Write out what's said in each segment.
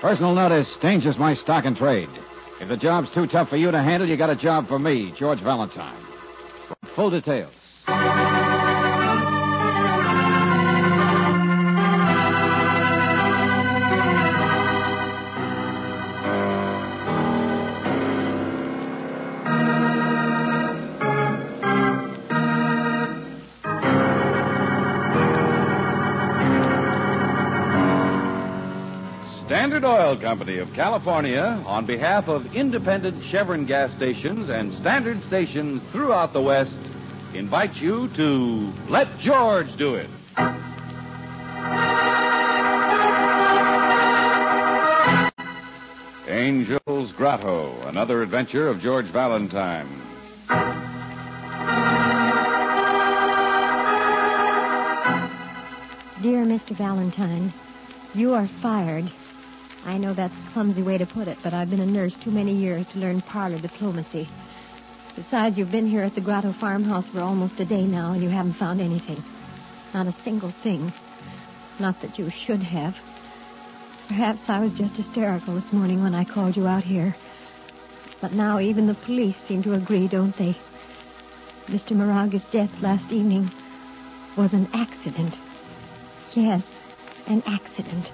Personal notice danger's my stock and trade. If the job's too tough for you to handle, you got a job for me, George Valentine. Full details. Oil Company of California, on behalf of independent Chevron gas stations and standard stations throughout the West, invites you to Let George Do It. Angel's Grotto, another adventure of George Valentine. Dear Mr. Valentine, you are fired. I know that's a clumsy way to put it, but I've been a nurse too many years to learn parlor diplomacy. Besides, you've been here at the Grotto farmhouse for almost a day now, and you haven't found anything. Not a single thing. Not that you should have. Perhaps I was just hysterical this morning when I called you out here. But now even the police seem to agree, don't they? Mr. Moraga's death last evening was an accident. Yes, an accident.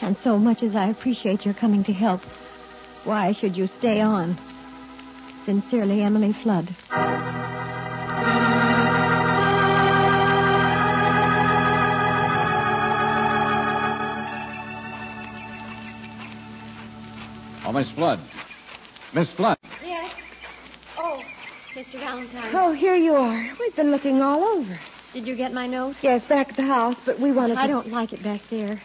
And so much as I appreciate your coming to help, why should you stay on? Sincerely, Emily Flood. Oh, Miss Flood. Miss Flood. Yes. Oh, Mr. Valentine. Oh, here you are. We've been looking all over. Did you get my note? Yes, back at the house, but we wanted to. I don't like it back there.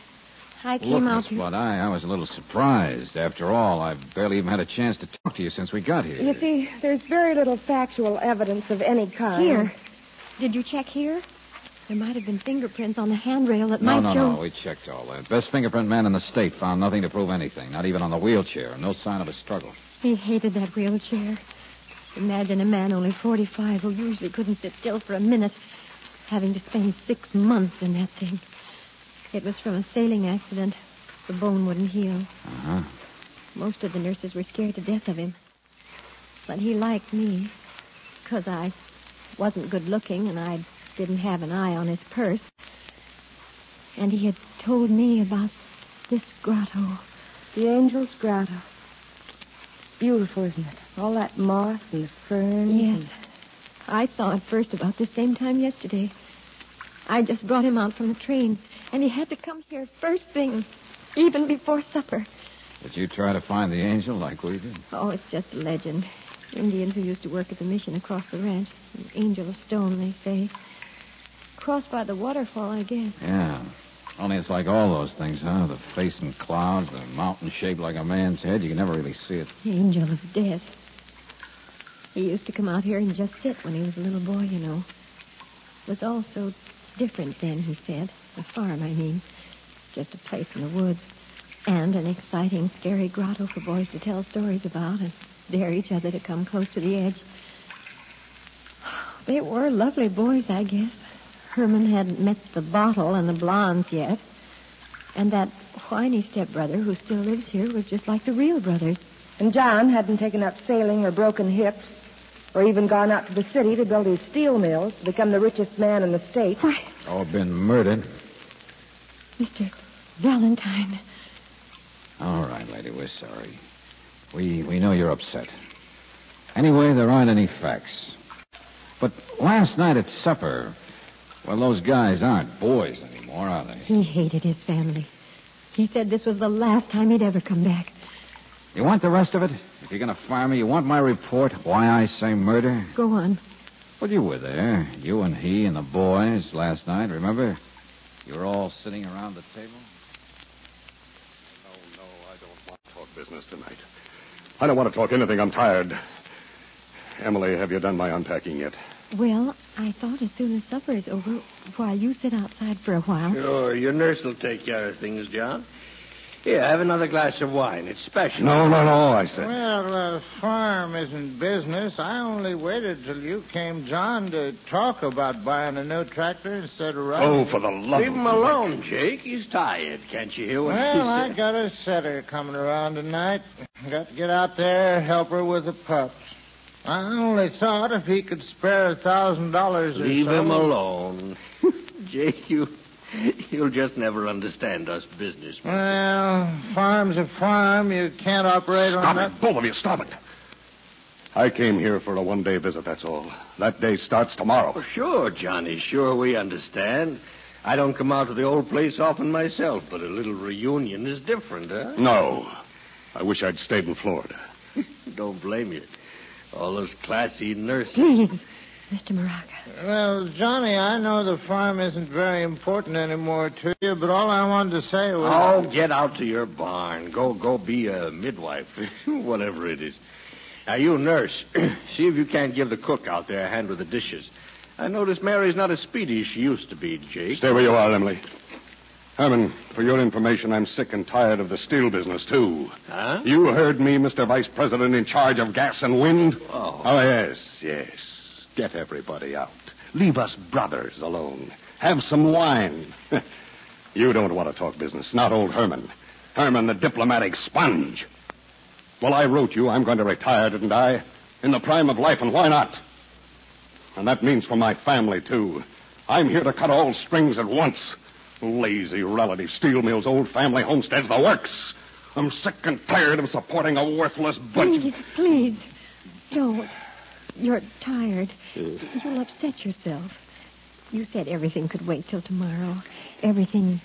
I came Look, out Miss to. Flood, I, I was a little surprised. After all, I've barely even had a chance to talk to you since we got here. You see, there's very little factual evidence of any kind. Here. Did you check here? There might have been fingerprints on the handrail that No, might no, show. no. We checked all that. Best fingerprint man in the state found nothing to prove anything, not even on the wheelchair. No sign of a struggle. He hated that wheelchair. Imagine a man only 45 who usually couldn't sit still for a minute having to spend six months in that thing. It was from a sailing accident. The bone wouldn't heal. Uh-huh. Most of the nurses were scared to death of him. But he liked me because I wasn't good looking and I didn't have an eye on his purse. And he had told me about this grotto. The Angel's Grotto. Beautiful, isn't it? All that moss and the ferns. Yes. and- I saw it first about the same time yesterday. I just brought him out from the train, and he had to come here first thing, even before supper. Did you try to find the angel like we did? Oh, it's just a legend. Indians who used to work at the mission across the ranch. An angel of stone, they say. Crossed by the waterfall, I guess. Yeah. Only it's like all those things, huh? The face in clouds, the mountain shaped like a man's head. You can never really see it. Angel of death. He used to come out here and just sit when he was a little boy, you know. It was all so different then, he said. The farm, I mean. Just a place in the woods. And an exciting, scary grotto for boys to tell stories about and dare each other to come close to the edge. They were lovely boys, I guess. Herman hadn't met the bottle and the blondes yet. And that whiny stepbrother who still lives here was just like the real brothers. And John hadn't taken up sailing or broken hips, or even gone out to the city to build his steel mills to become the richest man in the state. Why, Or been murdered. Mr. Valentine. All right, lady, we're sorry. We we know you're upset. Anyway, there aren't any facts. But last night at supper, well, those guys aren't boys anymore, are they? He hated his family. He said this was the last time he'd ever come back. You want the rest of it? If you're going to fire me, you want my report why I say murder? Go on. Well, you were there. You and he and the boys last night, remember? You were all sitting around the table. No, no, I don't want to talk business tonight. I don't want to talk anything. I'm tired. Emily, have you done my unpacking yet? Well, I thought as soon as supper is over, while you sit outside for a while. Sure, your nurse will take care of things, John. Here, have another glass of wine. It's special. No, no, no, I said. Well, the farm isn't business. I only waited till you came, John, to talk about buying a new tractor instead of riding. Oh, for the love Leave of... him alone, Jake. He's tired. Can't you hear what Well, he I got a setter coming around tonight. Got to get out there, help her with the pups. I only thought if he could spare a thousand dollars or Leave so. him alone. Jake, you, you'll just never understand us businessmen. Well, farm's a farm. You can't operate on Stop that. it, both of you, stop it. I came here for a one-day visit, that's all. That day starts tomorrow. Oh, sure, Johnny. Sure, we understand. I don't come out to the old place often myself, but a little reunion is different, huh? No. I wish I'd stayed in Florida. Don't blame you. All those classy nurses. Please, Mr. Moraga. Well, Johnny, I know the farm isn't very important anymore to you, but all I wanted to say was. Oh, get out to your barn. Go, go be a midwife, whatever it is. Now, you nurse, see if you can't give the cook out there a hand with the dishes. I notice Mary's not as speedy as she used to be, Jake. Stay where you are, Emily. Herman, for your information, I'm sick and tired of the steel business, too. Huh? You heard me, Mr. Vice President, in charge of gas and wind? Oh. Oh, yes, yes. Get everybody out. Leave us brothers alone. Have some wine. you don't want to talk business, not old Herman. Herman, the diplomatic sponge. Well, I wrote you I'm going to retire, didn't I? In the prime of life, and why not? And that means for my family, too. I'm here to cut all strings at once. Lazy relative steel mills, old family homesteads, the works. I'm sick and tired of supporting a worthless bunch Please, please, don't. You're tired. You'll upset yourself. You said everything could wait till tomorrow. Everything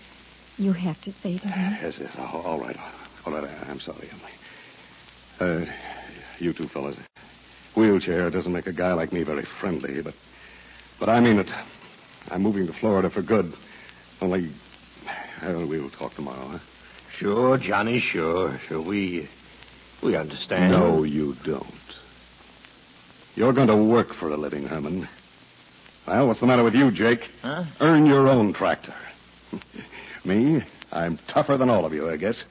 you have to say to me. Yes, yes. All right. All right. I- I'm sorry, Emily. Uh, you two fellas. Wheelchair doesn't make a guy like me very friendly, but but I mean it. I'm moving to Florida for good. Only, well, we'll talk tomorrow, huh? Sure, Johnny, sure. Sure, we, we understand. No, you don't. You're going to work for a living, Herman. Well, what's the matter with you, Jake? Huh? Earn your own tractor. me? I'm tougher than all of you, I guess.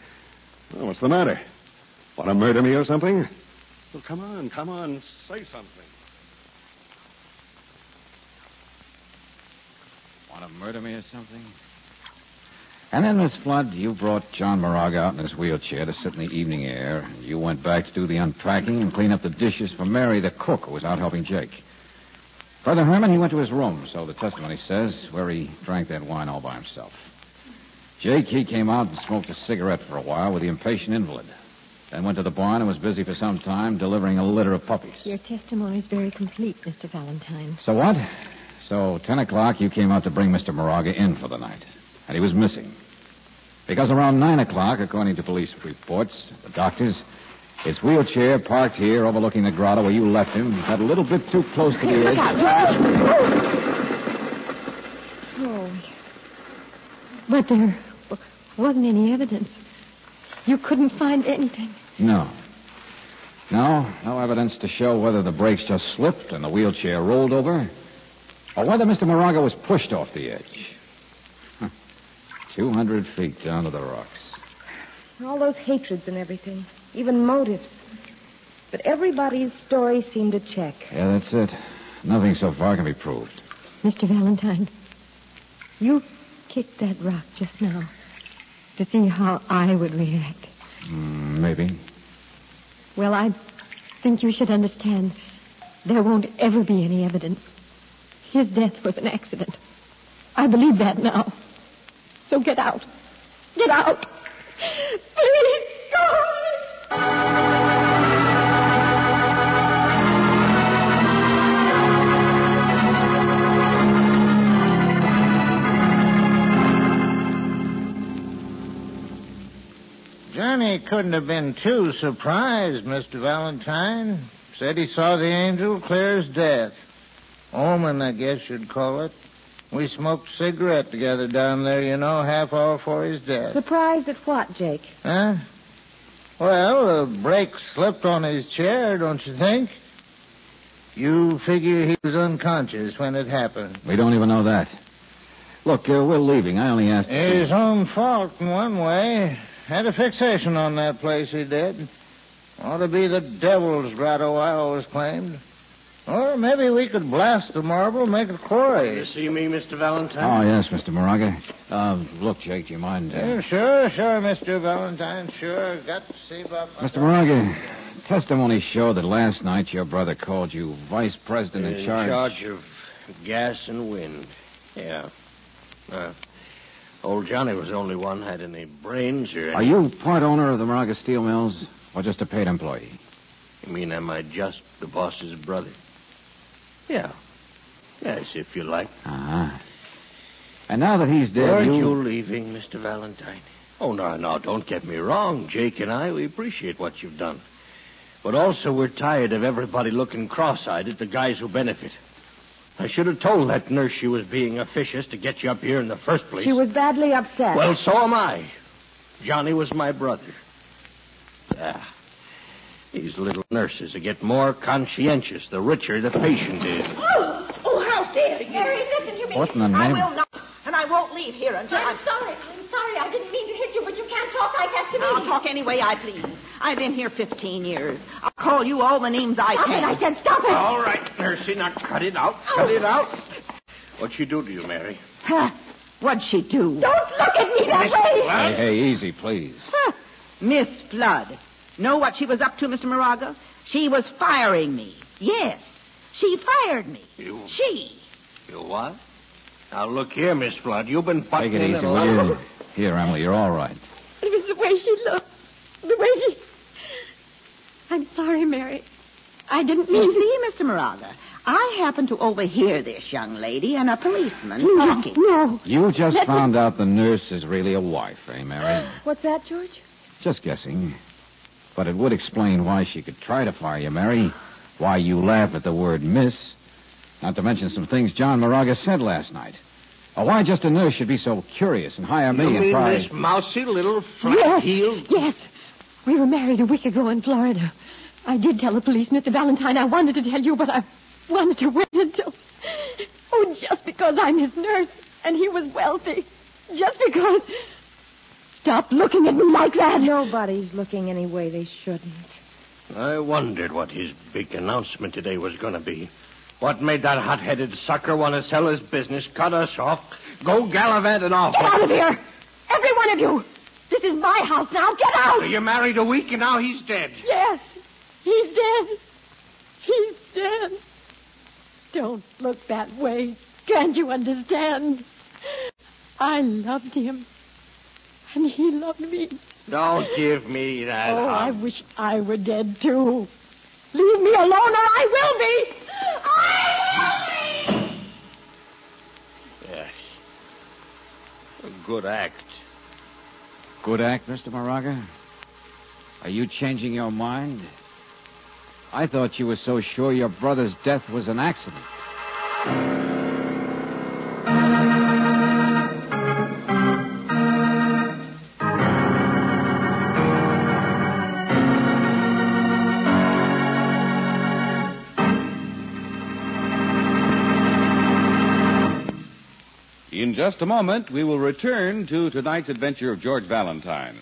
Well, what's the matter? Want to murder me or something? Well, come on, come on, say something. Want to murder me or something? And then, Miss Flood, you brought John Moraga out in his wheelchair to sit in the evening air. and You went back to do the unpacking and clean up the dishes for Mary, the cook, who was out helping Jake. Brother Herman, he went to his room, so the testimony says, where he drank that wine all by himself. Jake, he came out and smoked a cigarette for a while with the impatient invalid. Then went to the barn and was busy for some time delivering a litter of puppies. Your testimony is very complete, Mr. Valentine. So what? So, 10 o'clock, you came out to bring Mr. Moraga in for the night. And he was missing. Because around 9 o'clock, according to police reports, the doctors, his wheelchair parked here overlooking the grotto where you left him got a little bit too close to the edge. Oh. But there wasn't any evidence. You couldn't find anything. No. No, no evidence to show whether the brakes just slipped and the wheelchair rolled over, or whether Mr. Moraga was pushed off the edge. Huh. 200 feet down to the rocks. All those hatreds and everything, even motives. But everybody's story seemed to check. Yeah, that's it. Nothing so far can be proved. Mr. Valentine, you kicked that rock just now to see how I would react. Mm, maybe. Well, I think you should understand there won't ever be any evidence. His death was an accident. I believe that now. So get out. Get out. Please go. Johnny couldn't have been too surprised, Mr. Valentine. Said he saw the angel clear as death. Omen, I guess you'd call it. We smoked a cigarette together down there, you know, half hour before his death. Surprised at what, Jake? Huh? Well, the brake slipped on his chair, don't you think? You figure he was unconscious when it happened. We don't even know that. Look, uh, we're leaving. I only asked. His own fault in one way. Had a fixation on that place, he did. Ought to be the devil's grotto, I always claimed. Or maybe we could blast the marble, make it quarry. You see me, Mr. Valentine? Oh, yes, Mr. Moraga. Uh, look, Jake, do you mind? Uh... Yeah, sure, sure, Mr. Valentine, sure. Got to see about. Mr. Moraga, testimony showed that last night your brother called you vice president in, in charge. charge of gas and wind. Yeah. Uh, old Johnny was the only one had any brains or. Are you part owner of the Moraga Steel Mills, or just a paid employee? You mean am I just the boss's brother? Yeah. Yes, if you like. Uh-huh. And now that he's dead, Aren't you... you leaving, Mr. Valentine? Oh, no, no, don't get me wrong. Jake and I, we appreciate what you've done. But also, we're tired of everybody looking cross-eyed at the guys who benefit. I should have told that nurse she was being officious to get you up here in the first place. She was badly upset. Well, so am I. Johnny was my brother. Ah, these little nurses will get more conscientious the richer the patient is. Oh, oh, how dare you? Mary, listen to me. What in the name? I will not, and I won't leave here until I'm I'm... sorry. I'm sorry. I didn't mean to hit you, but you can't talk like that to me. I'll talk any way I please. I've been here 15 years. I'll call you all the names I Stop can. it. I said stop it. All right, Nursey, now cut it out. Cut it out. What'd she do to you, Mary? Huh. What'd she do? Don't look at me that way. Hey, hey, easy, please. Huh. Miss Flood. Know what she was up to, Mr. Moraga? She was firing me. Yes. She fired me. You- She. You what? Now, look here, Miss Flood. You've been Take it easy, will you? Here, Emily, you're all right. It was the way she looked. The way she. I'm sorry, Mary. I didn't mean to. see, Mr. Moraga, I happened to overhear this young lady and a policeman No, talking. no. You just Let me- found out the nurse is really a wife, eh, Mary? What's that, George? Just guessing. But it would explain why she could try to fire you, Mary. Why you laugh at the word miss. Not to mention some things John Moraga said last night. Or why just a nurse should be so curious and hire me You and mean try... this mousy little Yes, flat-heeled... yes. We were married a week ago in Florida. I did tell the police, Mr. Valentine. I wanted to tell you, but I wanted to wait until. Oh, just because I'm his nurse and he was wealthy. Just because. Stop looking at me like that. Nobody's looking any way they shouldn't. I wondered what his big announcement today was going to be. What made that hot-headed sucker want to sell his business, cut us off, go gallivanting off? Get out of here! Every one of you! This is my house now. Get out! You married a week and now he's dead. Yes, he's dead. He's dead. Don't look that way. Can't you understand? I loved him. And he loved me. Don't give me that. Oh, I wish I were dead, too. Leave me alone or I will be. I will be! Yes. A good act. Good act, Mr. Moraga? Are you changing your mind? I thought you were so sure your brother's death was an accident. Just a moment, we will return to tonight's adventure of George Valentine.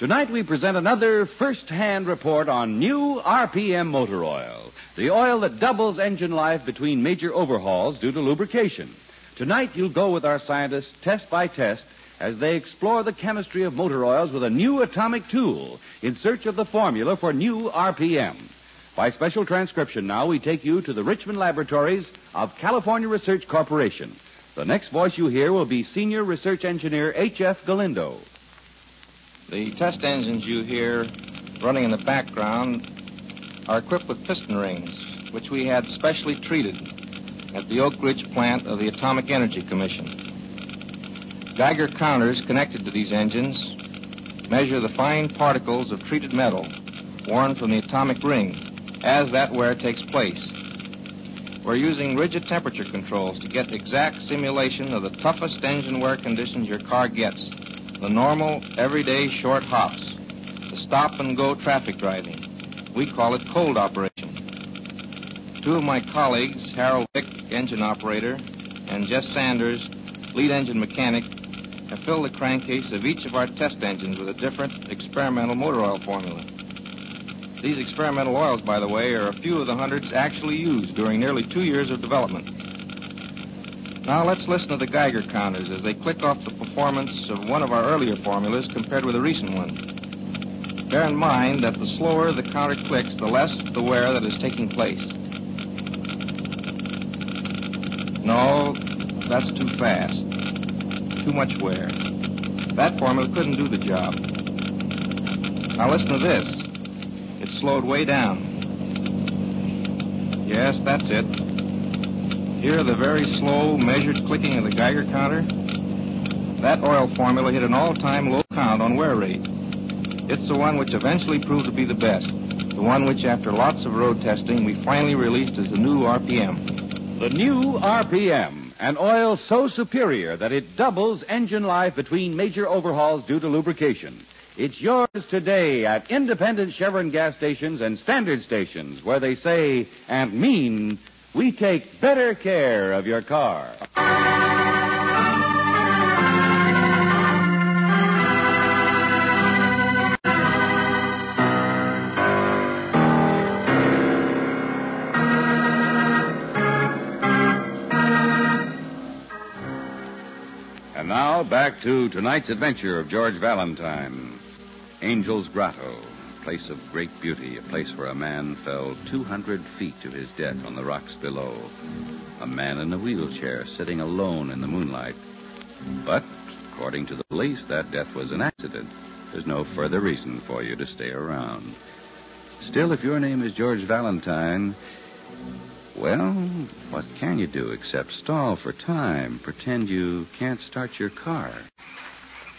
Tonight, we present another first-hand report on new RPM motor oil, the oil that doubles engine life between major overhauls due to lubrication. Tonight, you'll go with our scientists test by test as they explore the chemistry of motor oils with a new atomic tool in search of the formula for new RPM. By special transcription now, we take you to the Richmond laboratories of California Research Corporation. The next voice you hear will be Senior Research Engineer H.F. Galindo. The test engines you hear running in the background are equipped with piston rings, which we had specially treated at the Oak Ridge plant of the Atomic Energy Commission. Geiger counters connected to these engines measure the fine particles of treated metal worn from the atomic ring as that wear takes place. We're using rigid temperature controls to get exact simulation of the toughest engine wear conditions your car gets. The normal, everyday short hops. The stop and go traffic driving. We call it cold operation. Two of my colleagues, Harold Vick, engine operator, and Jess Sanders, lead engine mechanic, have filled the crankcase of each of our test engines with a different experimental motor oil formula. These experimental oils, by the way, are a few of the hundreds actually used during nearly two years of development. Now let's listen to the Geiger counters as they click off the performance of one of our earlier formulas compared with a recent one. Bear in mind that the slower the counter clicks, the less the wear that is taking place. No, that's too fast. Too much wear. That formula couldn't do the job. Now listen to this. Slowed way down. Yes, that's it. Hear the very slow, measured clicking of the Geiger counter? That oil formula hit an all-time low count on wear rate. It's the one which eventually proved to be the best. The one which, after lots of road testing, we finally released as the new RPM. The new RPM, an oil so superior that it doubles engine life between major overhauls due to lubrication. It's yours today at independent Chevron gas stations and standard stations where they say and mean we take better care of your car. And now back to tonight's adventure of George Valentine. Angel's Grotto, a place of great beauty, a place where a man fell 200 feet to his death on the rocks below. A man in a wheelchair sitting alone in the moonlight. But, according to the police, that death was an accident. There's no further reason for you to stay around. Still, if your name is George Valentine, well, what can you do except stall for time, pretend you can't start your car?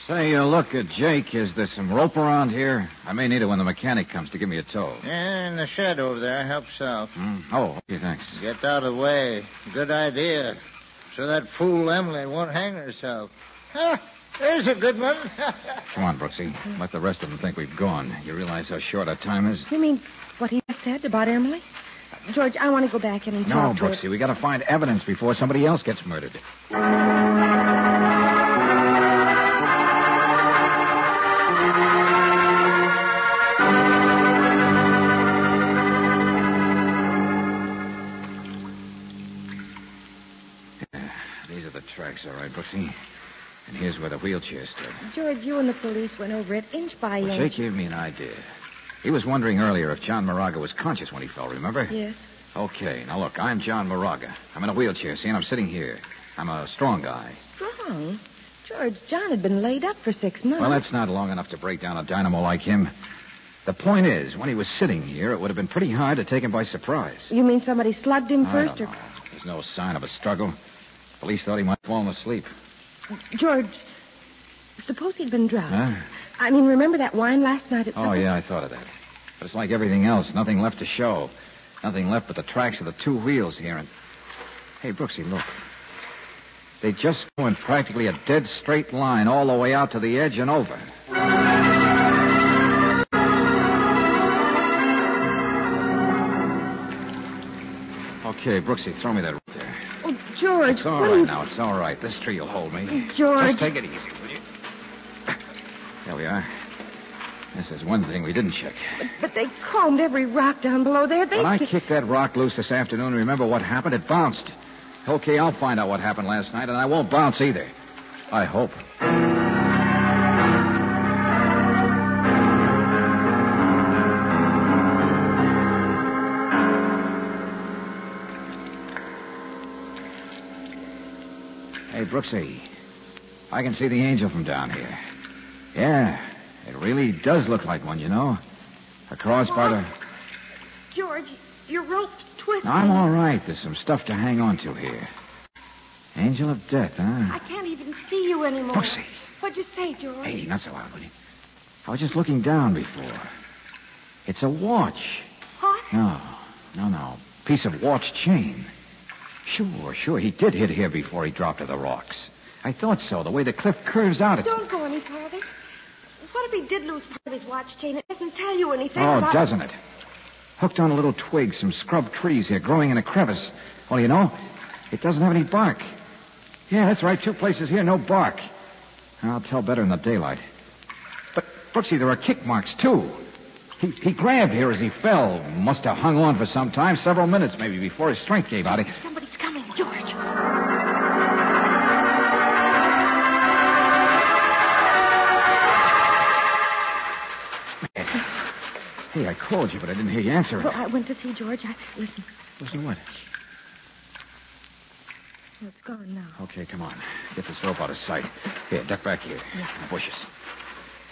Say, uh, look, at Jake, is there some rope around here? I may need it when the mechanic comes to give me a tow. Yeah, in the shed over there. Help yourself. Hmm? Oh, okay, thanks. Get out of the way. Good idea. So that fool Emily won't hang herself. Ah, there's a good one. Come on, Brooksy. Let the rest of them think we've gone. You realize how short our time is? You mean what he said about Emily? George, I want to go back in and No, talk to her. Brooksy, we gotta find evidence before somebody else gets murdered. Tracks, all right, Brooksy. And here's where the wheelchair stood. George, you and the police went over it inch by Well, inch. Jake gave me an idea. He was wondering earlier if John Moraga was conscious when he fell, remember? Yes. Okay, now look, I'm John Moraga. I'm in a wheelchair, see, and I'm sitting here. I'm a strong guy. Strong. George, John had been laid up for six months. Well, that's not long enough to break down a dynamo like him. The point is, when he was sitting here, it would have been pretty hard to take him by surprise. You mean somebody slugged him I first, know. There's no sign of a struggle. Police thought he might have fallen asleep. George? Suppose he'd been drunk. Huh? I mean, remember that wine last night at the. Oh, supper? yeah, I thought of that. But it's like everything else. Nothing left to show. Nothing left but the tracks of the two wheels here. And hey, Brooksy, look. They just go in practically a dead straight line all the way out to the edge and over. Okay, Brooksy, throw me that. Oh, George, It's all right now. It's all right. This tree will hold me. George. Just take it easy, will you? There we are. This is one thing we didn't check. But they combed every rock down below there. They... When I kicked that rock loose this afternoon, remember what happened? It bounced. Okay, I'll find out what happened last night, and I won't bounce either. I hope. Hey, Brooksy. I can see the angel from down here. Yeah, it really does look like one, you know. Across by the. George, your rope's twisted. I'm all right. There's some stuff to hang on to here. Angel of death, huh? I can't even see you anymore. Brooksy. What'd you say, George? Hey, not so loud, will you? I was just looking down before. It's a watch. What? No, no, no. Piece of watch chain. Sure, sure. He did hit here before he dropped to the rocks. I thought so. The way the cliff curves out, it's. Don't go any farther. What if he did lose part of his watch chain? It doesn't tell you anything Oh, about... doesn't it? Hooked on a little twig, some scrub trees here growing in a crevice. Well, you know, it doesn't have any bark. Yeah, that's right. Two places here, no bark. I'll tell better in the daylight. But, Brooksy, there are kick marks, too. He, he grabbed here as he fell. Must have hung on for some time, several minutes maybe, before his strength gave out. He... George. Hey, I called you, but I didn't hear you answer. Well, I went to see George. I listen. Listen to what? Well, it's gone now. Okay, come on. Get this rope out of sight. Here, duck back here. In the bushes.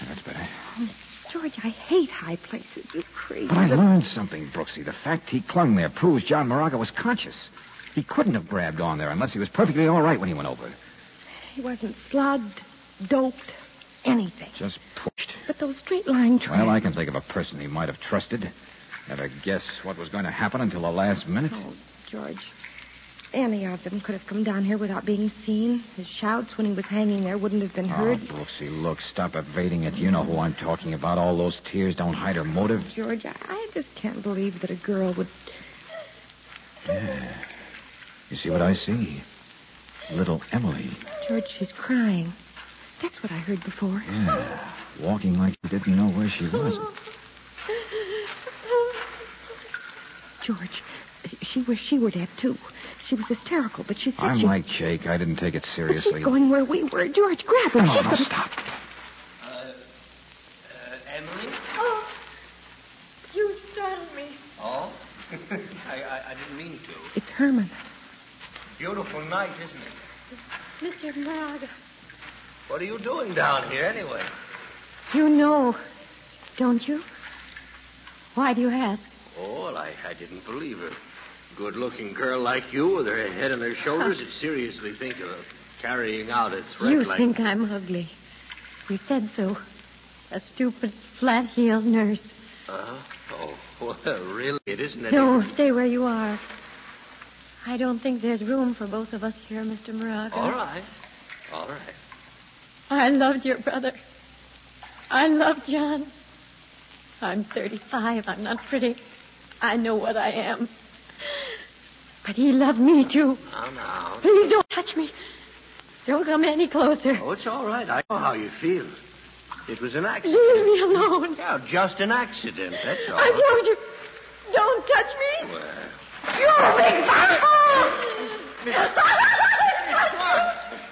Yeah, that's better. Oh, George, I hate high places. You're crazy. But I learned something, Brooksy. The fact he clung there proves John Moraga was conscious. He couldn't have grabbed on there unless he was perfectly all right when he went over. He wasn't slugged, doped, anything. Just pushed. But those straight line tracks. Well, I can think of a person he might have trusted. Never guess what was going to happen until the last minute. Oh, George. Any of them could have come down here without being seen. His shouts when he was hanging there wouldn't have been heard. Oh, Brooksy, look, stop evading it. You know who I'm talking about. All those tears don't hide her motive. George, I, I just can't believe that a girl would. Yeah. You see what I see? Little Emily. George, she's crying. That's what I heard before. Yeah. Walking like she didn't know where she was. George, she wished she were dead, too. She was hysterical, but she said I'm she... like Jake. I didn't take it But seriously. she's going where we were. George, grab her. No, she's no, gonna... stop. Uh, uh, Emily? Oh, you startled me. Oh? I, I, I didn't mean to. It's Herman. Beautiful night, isn't it? Mr. Moraga. What are you doing down here anyway? You know, don't you? Why do you ask? Oh, well, I, I didn't believe her. Good looking girl like you with her head on her shoulders would seriously think of carrying out a threat you like think I'm ugly. You said so. A stupid, flat-heeled nurse. Uh-huh. Oh, well, really, it isn't any... No, stay where you are. I don't think there's room for both of us here, Mr. Moraga. All right. All right. I loved your brother. I loved John. I'm 35. I'm not pretty. I know what I am. But he loved me, too. Now, now. Please don't touch me. Don't come any closer. Oh, it's all right. I know how you feel. It was an accident. Leave me alone. Yeah, just an accident, that's all. I told you. Don't touch me. Well, You're a big bastard!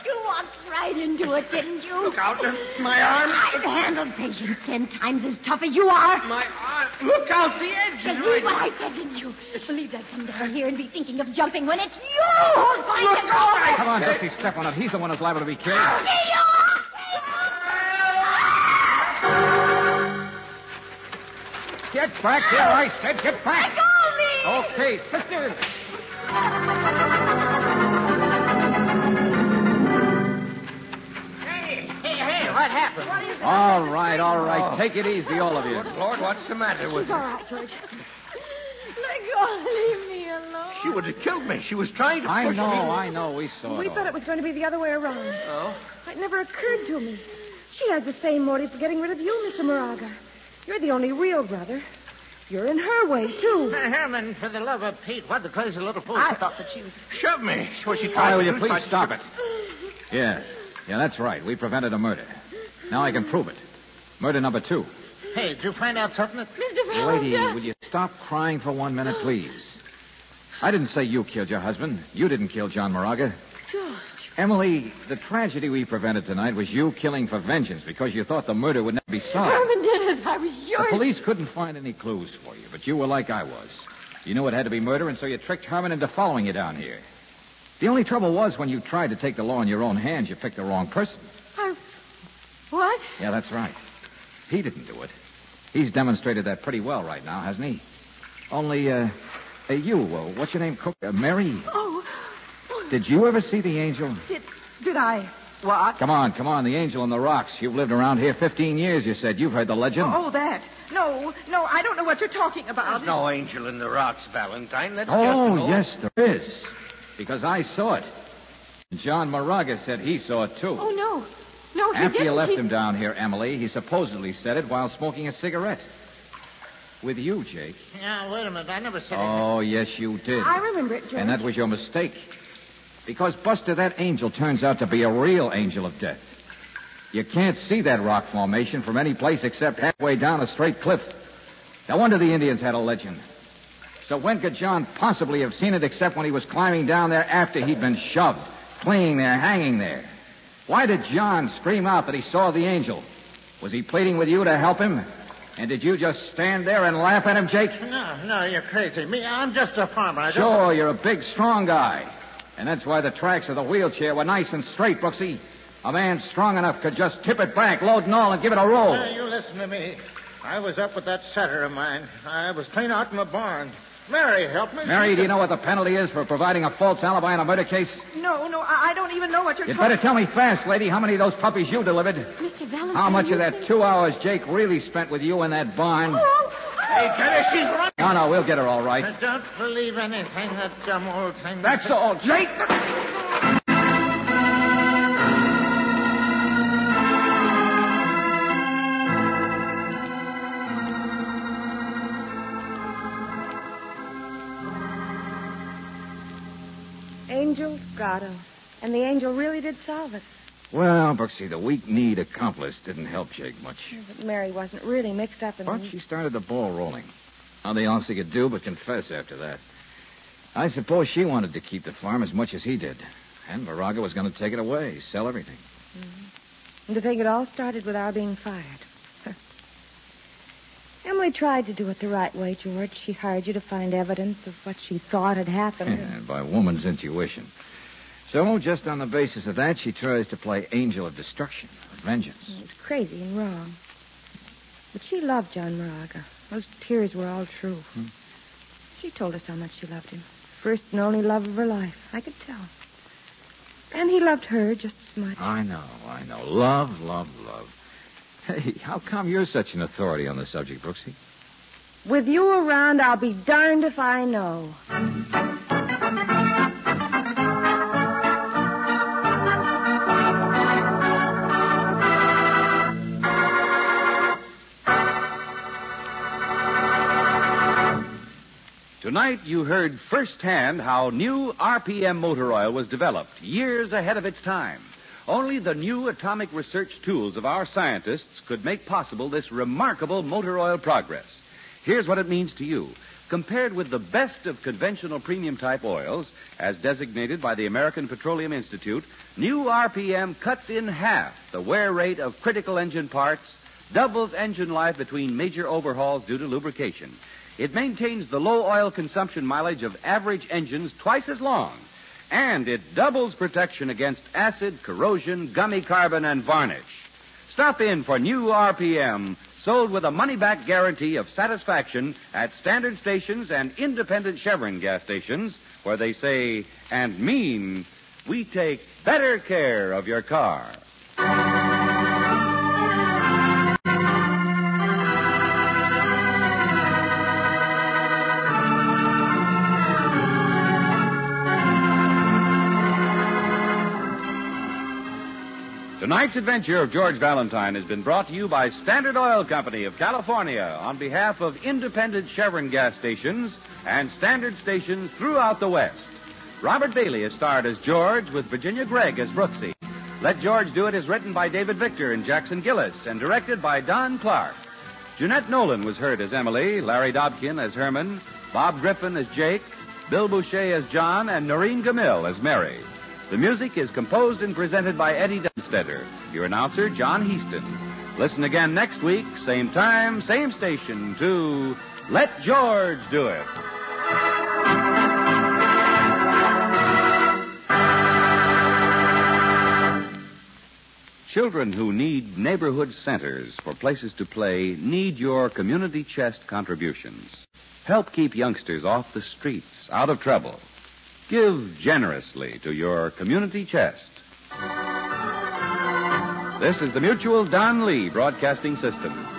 you walked right into it, didn't you? look out. Uh, my arm. I've handled patients ten times as tough as you are. My arm. Look out, the edge is Believe what right. I said, didn't you? Believed I'd come down here and be thinking of jumping when it's you who's going to go. Come on, Brooksy, step on it. He's the one who's liable to be killed. See you! Get back here, I said. Get back. Let go of me! Okay, sister. Hey, hey, hey, what happened? All right, all right. Oh. Take it easy, all of you. Lord, what's the matter with She's all her? right, George. Let go. Leave me alone. She would have killed me. She was trying to I push know, me. I know. We saw We it. thought it was going to be the other way around. Oh? It never occurred to me. She has the same motive for getting rid of you, Mr. Moraga. You're the only real brother. You're in her way, too. Uh, Herman, for the love of Pete, what the crazy little fool? I thought that she was. Shove me. What she Why tried will you please tried to- stop it? Yeah, yeah, that's right. We prevented a murder. Now I can prove it. Murder number two. Hey, did you find out something? that- Mr. Lady, will you stop crying for one minute, please? I didn't say you killed your husband. You didn't kill John Moraga. Emily, the tragedy we prevented tonight was you killing for vengeance because you thought the murder would never be solved. Herman did it. I was sure. The police couldn't find any clues for you, but you were like I was. You knew it had to be murder, and so you tricked Herman into following you down here. The only trouble was when you tried to take the law in your own hands, you picked the wrong person. I... What? Yeah, that's right. He didn't do it. He's demonstrated that pretty well right now, hasn't he? Only, uh, uh you, uh, what's your name, Cook? Uh, Mary? Oh, Did you ever see the angel? did, did I? What? Come on, come on, the angel on the rocks. You've lived around here 15 years, you said. You've heard the legend. Oh, that. No, no, I don't know what you're talking about. There's no angel in the rocks, Valentine. That's Oh, just an yes, there is. Because I saw it. John Moraga said he saw it, too. Oh, no. No, he After didn't. you left He- him down here, Emily, he supposedly said it while smoking a cigarette. With you, Jake. Now, wait a minute. I never said it. Oh, yes, you did. I remember it, George. And that was your mistake. Because, Buster, that angel turns out to be a real angel of death. You can't see that rock formation from any place except halfway down a straight cliff. No wonder the Indians had a legend. So when could John possibly have seen it except when he was climbing down there after he'd been shoved, clinging there, hanging there? Why did John scream out that he saw the angel? Was he pleading with you to help him? And did you just stand there and laugh at him, Jake? No, no, you're crazy. Me, I'm just a farmer. I. Sure, you're a big, strong guy. And that's why the tracks of the wheelchair were nice and straight, Brooksy. A man strong enough could just tip it back, load and all, and give it a roll. Now, you listen to me. I was up with that setter of mine. I was clean out in the barn. Mary, help me. Mary, do you know what the penalty is for providing a false alibi in a murder case? No, no, I I don't even know what you're You'd better tell me fast, lady, how many of those puppies you delivered. Mr. Valentine. How much of that think- two hours Jake really spent with you in that barn? Oh, Hey, get her. She's running. No, no, we'll get her all right. I don't believe anything that dumb old thing. That's all, Jake. Angel's got grotto. And the angel really did solve it. Well, Brooksy, the weak-kneed accomplice didn't help Jake much. But Mary wasn't really mixed up in But it. she started the ball rolling. Nothing else he could do but confess after that. I suppose she wanted to keep the farm as much as he did. And Moraga was going to take it away, sell everything. Mm-hmm. And to think it all started with our being fired. Emily tried to do it the right way, George. She hired you to find evidence of what she thought had happened. And by woman's intuition. So, just on the basis of that, she tries to play angel of destruction, of vengeance. It's crazy and wrong. But she loved John Moraga. Those tears were all true. Hmm. She told us how much she loved him. First and only love of her life. I could tell. And he loved her just as much. I know, I know. Love, love, love. Hey, how come you're such an authority on the subject, Brooksy? With you around, I'll be darned if I know. Tonight, you heard firsthand how new RPM motor oil was developed years ahead of its time. Only the new atomic research tools of our scientists could make possible this remarkable motor oil progress. Here's what it means to you. Compared with the best of conventional premium type oils, as designated by the American Petroleum Institute, new RPM cuts in half the wear rate of critical engine parts, doubles engine life between major overhauls due to lubrication. It maintains the low oil consumption mileage of average engines twice as long. And it doubles protection against acid, corrosion, gummy carbon, and varnish. Stop in for new RPM, sold with a money back guarantee of satisfaction at standard stations and independent Chevron gas stations, where they say and mean, we take better care of your car. Tonight's adventure of George Valentine has been brought to you by Standard Oil Company of California on behalf of independent Chevron gas stations and standard stations throughout the West. Robert Bailey is starred as George with Virginia Gregg as Brooksy. Let George Do It is written by David Victor and Jackson Gillis and directed by Don Clark. Jeanette Nolan was heard as Emily, Larry Dobkin as Herman, Bob Griffin as Jake, Bill Bouchey as John, and Noreen Gammill as Mary. The music is composed and presented by Eddie Dunstedter. Your announcer, John Heistand. Listen again next week, same time, same station, to Let George Do It. Children who need neighborhood centers for places to play need your community chest contributions. Help keep youngsters off the streets, out of trouble. Give generously to your community chest. This is the Mutual Don Lee Broadcasting System.